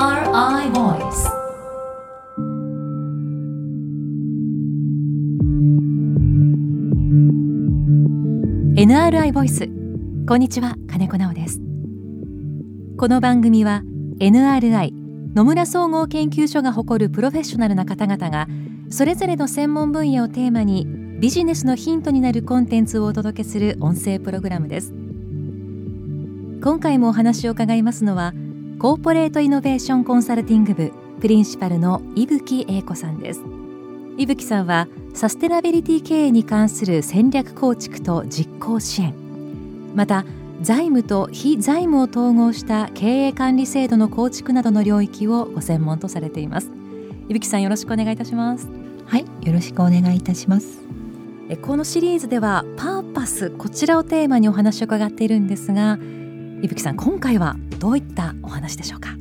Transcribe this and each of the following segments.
NRI Voice. NRI ボイスこんにちは金子直です。この番組は NRI 野村総合研究所が誇るプロフェッショナルな方々がそれぞれの専門分野をテーマにビジネスのヒントになるコンテンツをお届けする音声プログラムです。今回もお話を伺いますのはコーポレートイノベーションコンサルティング部プリンシパルの伊吹英子さんです。伊吹さんはサステナビリティ経営に関する戦略構築と実行支援。また財務と非財務を統合した経営管理制度の構築などの領域をご専門とされています。伊吹さんよろしくお願いいたします。はいよろしくお願いいたします。このシリーズではパーパスこちらをテーマにお話を伺っているんですが伊吹さん今回はどういったお話でしょうか？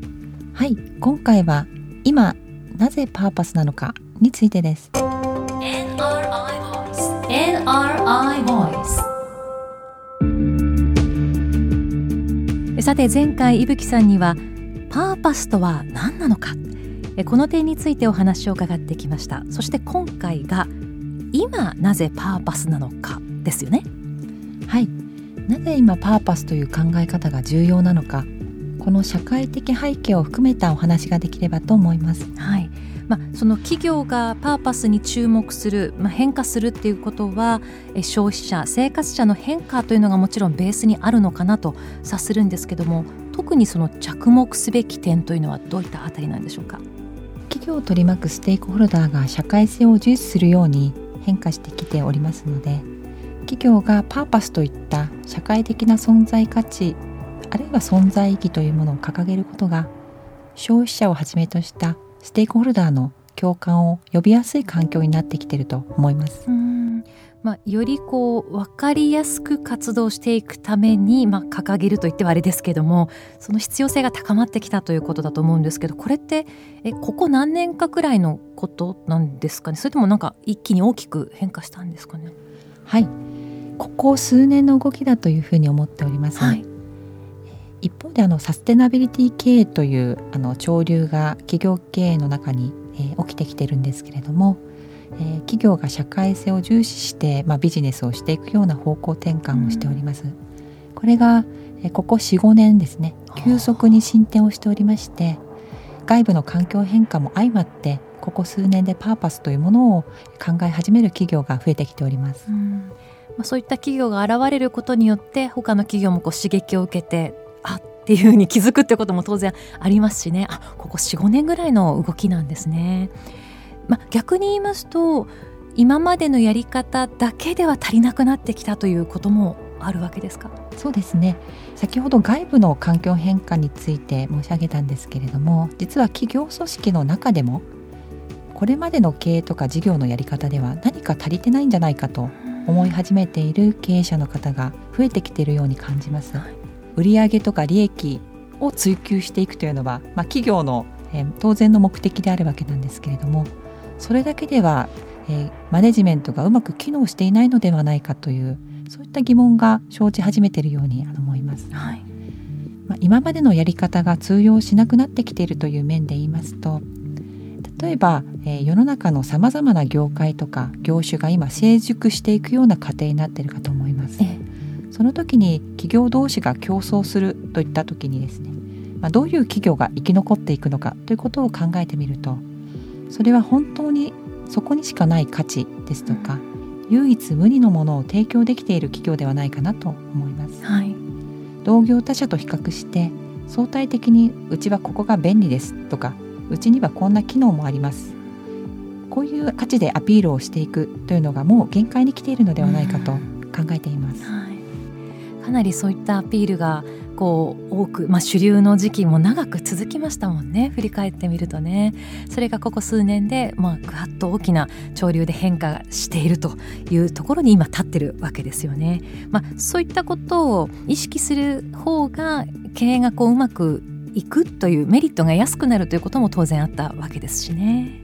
はい今回は今なぜパーパスなのかについてです。NRI Voice NRI Voice さて前回伊吹さんにはパーパスとは何なのか？この点についてお話を伺ってきました。そして今回が今なぜパーパスなのかですよね。はいなぜ今パーパスという考え方が重要なのかこの社会的背景を含めたお話ができればと思います。はい。まあ、その企業がパーパスに注目する、まあ、変化するっていうことは消費者生活者の変化というのがもちろんベースにあるのかなと察するんですけども特にその着目すべき点というのはどういったあたりなんでしょうか？企業を取り巻くステークホルダーが社会性を重視するように変化してきておりますので企業がパーパスといった社会的な存在価値あるいは存在意義というものを掲げることが消費者をはじめとしたステークホルダーの共感を呼びやすい環境になってきていると思います。まあ、よりこう分かりやすく活動していくために、まあ、掲げるといってはあれですけどもその必要性が高まってきたということだと思うんですけどこれってえここ何年かくらいのことなんですかね？それともなんか一気に大きく変化したんですかね？はいここ数年の動きだというふうに思っております、はい、一方であのサステナビリティ経営というあの潮流が企業経営の中に、えー、起きてきてるんですけれども、えー、企業が社会性を重視して、まあ、ビジネスをしていくような方向転換をしております。うん、これが、えー、ここ45年ですね急速に進展をしておりまして外部の環境変化も相まってここ数年でパーパスというものを考え始める企業が増えてきております。うんまあ、そういった企業が現れることによって他の企業もこう刺激を受けてあっていうふうに気づくってことも当然ありますしね。あここ45年ぐらいの動きなんですね。まあ、逆に言いますと今までのやり方だけでは足りなくなってきたということもあるわけですか？そうですね。先ほど外部の環境変化について申し上げたんですけれども実は企業組織の中でもこれまでの経営とか事業のやり方では何か足りてないんじゃないかと思い始めている経営者の方が増えてきているように感じます。はい売上とか利益を追求していくというのは、まあ、企業の、えー、当然の目的であるわけなんですけれどもそれだけでは、えー、マネジメントがうまく機能していないのではないかというそういった疑問が生じ始めているように思います。はいまあ、今までのやり方が通用しなくなってきているという面で言いますと例えば、えー、世の中のさまざまな業界とか業種が今成熟していくような過程になっているかと思います。ええその時に企業同士が競争するといった時にですね、まあ、どういう企業が生き残っていくのかということを考えてみるとそれは本当にそこにしかない価値ですとか、唯一無二のものを提供できている企業ではないかなと思います。はい、同業他社と比較して相対的にうちはここが便利ですとかうちにはこんな機能もあります。こういう価値でアピールをしていくというのがもう限界に来ているのではないかと考えています。はい。かなりそういったアピールがこう多く、まあ、主流の時期も長く続きましたもんね。振り返ってみるとね。それがここ数年で、まあ、ぐわっと大きな潮流で変化しているというところに今立ってるわけですよね。まあ、そういったことを意識する方が経営がこううまくいくというメリットが安くなるということも当然あったわけですしね。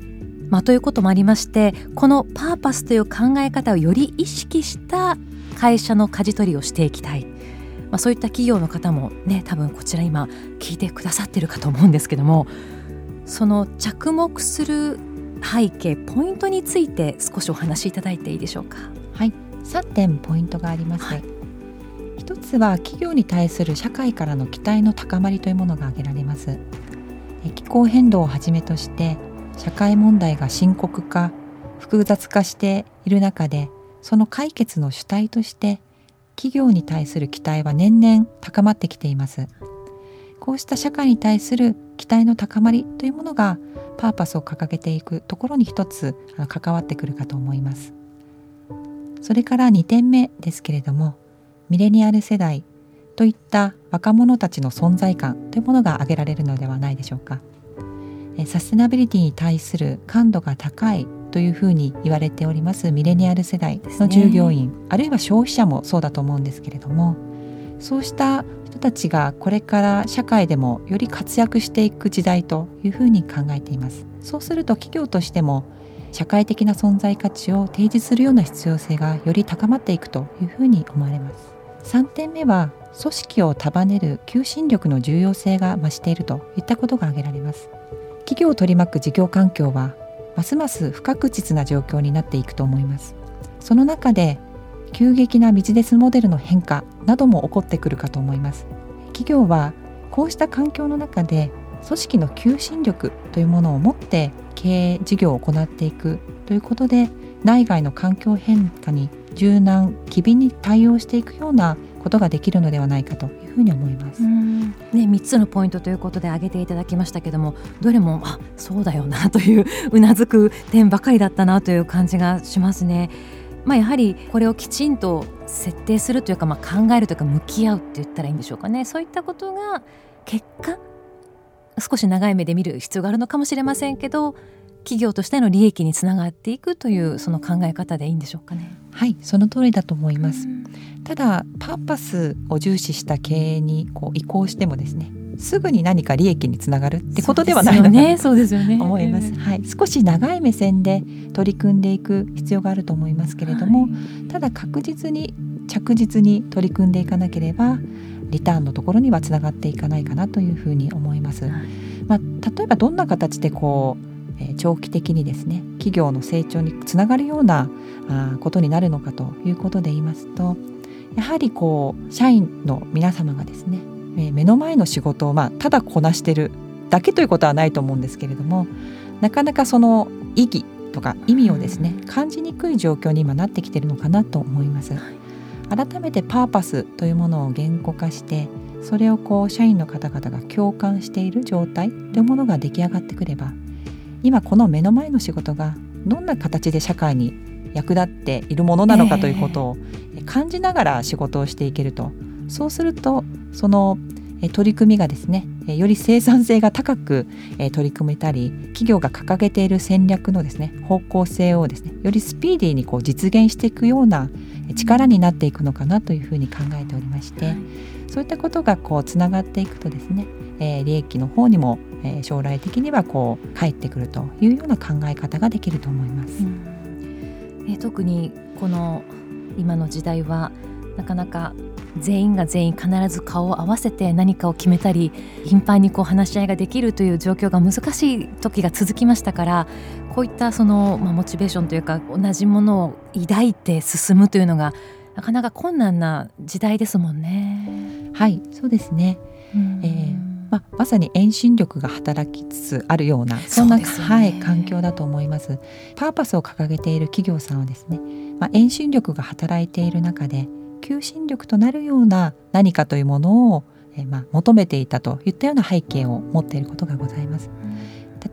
まあ、ということもありましてこのパーパスという考え方をより意識した会社の舵取りをしていきたいまあ、そういった企業の方もね多分こちら今聞いてくださってるかと思うんですけどもその着目する背景ポイントについて少しお話しいただいていいでしょうか。はい3点ポイントがあります、はい、一つは企業に対する社会からの期待の高まりというものが挙げられます。気候変動をはじめとして社会問題が深刻化複雑化している中でその解決の主体として企業に対する期待は年々高まってきています。こうした社会に対する期待の高まりというものがパーパスを掲げていくところに一つ関わってくるかと思います。それから2点目ですけれどもミレニアル世代といった若者たちの存在感というものが挙げられるのではないでしょうか。サステナビリティに対する感度が高いというふうに言われておりますミレニアル世代の従業員、ね、あるいは消費者もそうだと思うんですけれどもそうした人たちがこれから社会でもより活躍していく時代というふうに考えています。そうすると企業としても社会的な存在価値を提示するような必要性がより高まっていくというふうに思われます3点目は組織を束ねる求心力の重要性が増しているといったことが挙げられます。企業を取り巻く事業環境はますます不確実な状況になっていくと思います。その中で急激なビジネスモデルの変化なども起こってくるかと思います。企業はこうした環境の中で組織の求心力というものを持って経営事業を行っていくということで内外の環境変化に柔軟機敏に対応していくようなことができるのではないかというふうに思います。ね、3つのポイントということで挙げていただきましたけどもどれもあそうだよなといううなずく点ばかりだったなという感じがしますね。まあ、やはりこれをきちんと設定するというか、まあ、考えるというか向き合うって言ったらいいんでしょうかねそういったことが結果少し長い目で見る必要があるのかもしれませんけど企業としての利益につながっていくというその考え方でいいんでしょうかね。はいその通りだと思います。ただパーパスを重視した経営にこう移行してもですねすぐに何か利益につながるってことではないのかなと思います。はい、少し長い目線で取り組んでいく必要があると思いますけれども、はい、ただ確実に着実に取り組んでいかなければリターンのところにはつながっていかないかなというふうに思います。はい、まあ、例えばどんな形でこうえ長期的にですね企業の成長につながるようなあことになるのかということで言いますとやはりこう社員の皆様がですね、え目の前の仕事をまあただこなしてるだけということはないと思うんですけれどもなかなかその意義とか意味をですね感じにくい状況に今なってきてるのかなと思います。改めてパーパスというものを言語化してそれをこう社員の方々が共感している状態というものが出来上がってくれば今この目の前の仕事がどんな形で社会に役立っているものなのかということを感じながら仕事をしていけると、そうするとその取り組みがですねより生産性が高く取り組めたり企業が掲げている戦略のですね方向性をですねよりスピーディーにこう実現していくような力になっていくのかなというふうに考えておりまして、そういったことがこうつながっていくとですね、え利益の方にもえ将来的にはこう返ってくるというような考え方ができると思います。うん、え特にこの今の時代はなかなか全員が全員必ず顔を合わせて何かを決めたり頻繁にこう話し合いができるという状況が難しい時が続きましたからこういったその、まあ、モチベーションというか同じものを抱いて進むというのがなかなか困難な時代ですもんね。はいそうですね、えーまあ、まさに遠心力が働きつつあるようなそんな、ね、はい、環境だと思います。パーパスを掲げている企業さんはですね、まあ、遠心力が働いている中で求心力となるような何かというものを、えまあ、求めていたといったような背景を持っていることがございます。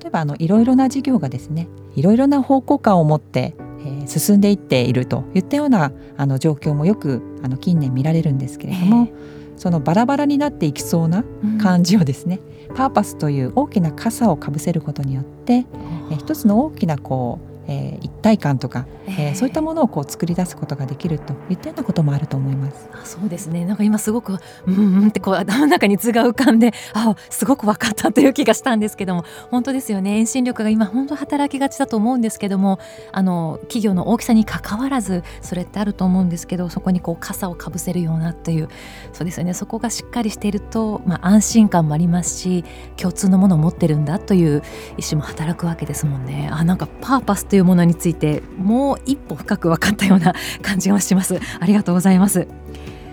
例えばあのいろいろな事業がですねいろいろな方向感を持ってえ進んでいっているといったようなあの状況もよくあの近年見られるんですけれども、そのバラバラになっていきそうな感じをですね、うん、パーパスという大きな傘をかぶせることによって、え一つの大きなこうえー、一体感とか、えー、そういったものをこう作り出すことができるといったようなこともあると思います。あそうですねなんか今すごくうんうんってこう頭の中に図が浮かんであすごく分かったという気がしたんですけども本当ですよね遠心力が今本当働きがちだと思うんですけどもあの企業の大きさにかかわらずそれってあると思うんですけどそこにこう傘をかぶせるようなというそうですよねそこがしっかりしていると、まあ、安心感もありますし共通のものを持ってるんだという意思も働くわけですもんね。あなんかパーパスというものについてもう一歩深く分かったような感じがします。ありがとうございます。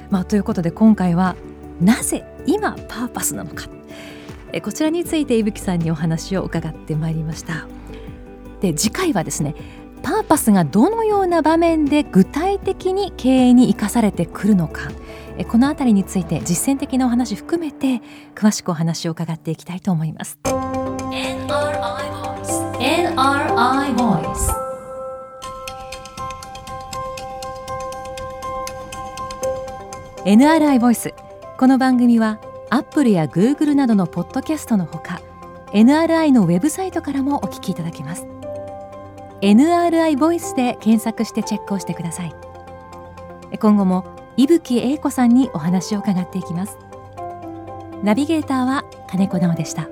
まあ、ということで今回はなぜ今パーパスなのか。えこちらについて伊吹さんにお話を伺ってまいりました。で次回はですねパーパスがどのような場面で具体的に経営に生かされてくるのか。えこのあたりについて実践的なお話含めて詳しくお話を伺っていきたいと思います。NRI Voice. NRI ボイスこの番組はアップルやグーグルなどのポッドキャストのほか NRI のウェブサイトからもお聞きいただけます。NRI ボイスで検索してチェックをしてください。今後も伊吹英子さんにお話を伺っていきます。ナビゲーターは金子直でした。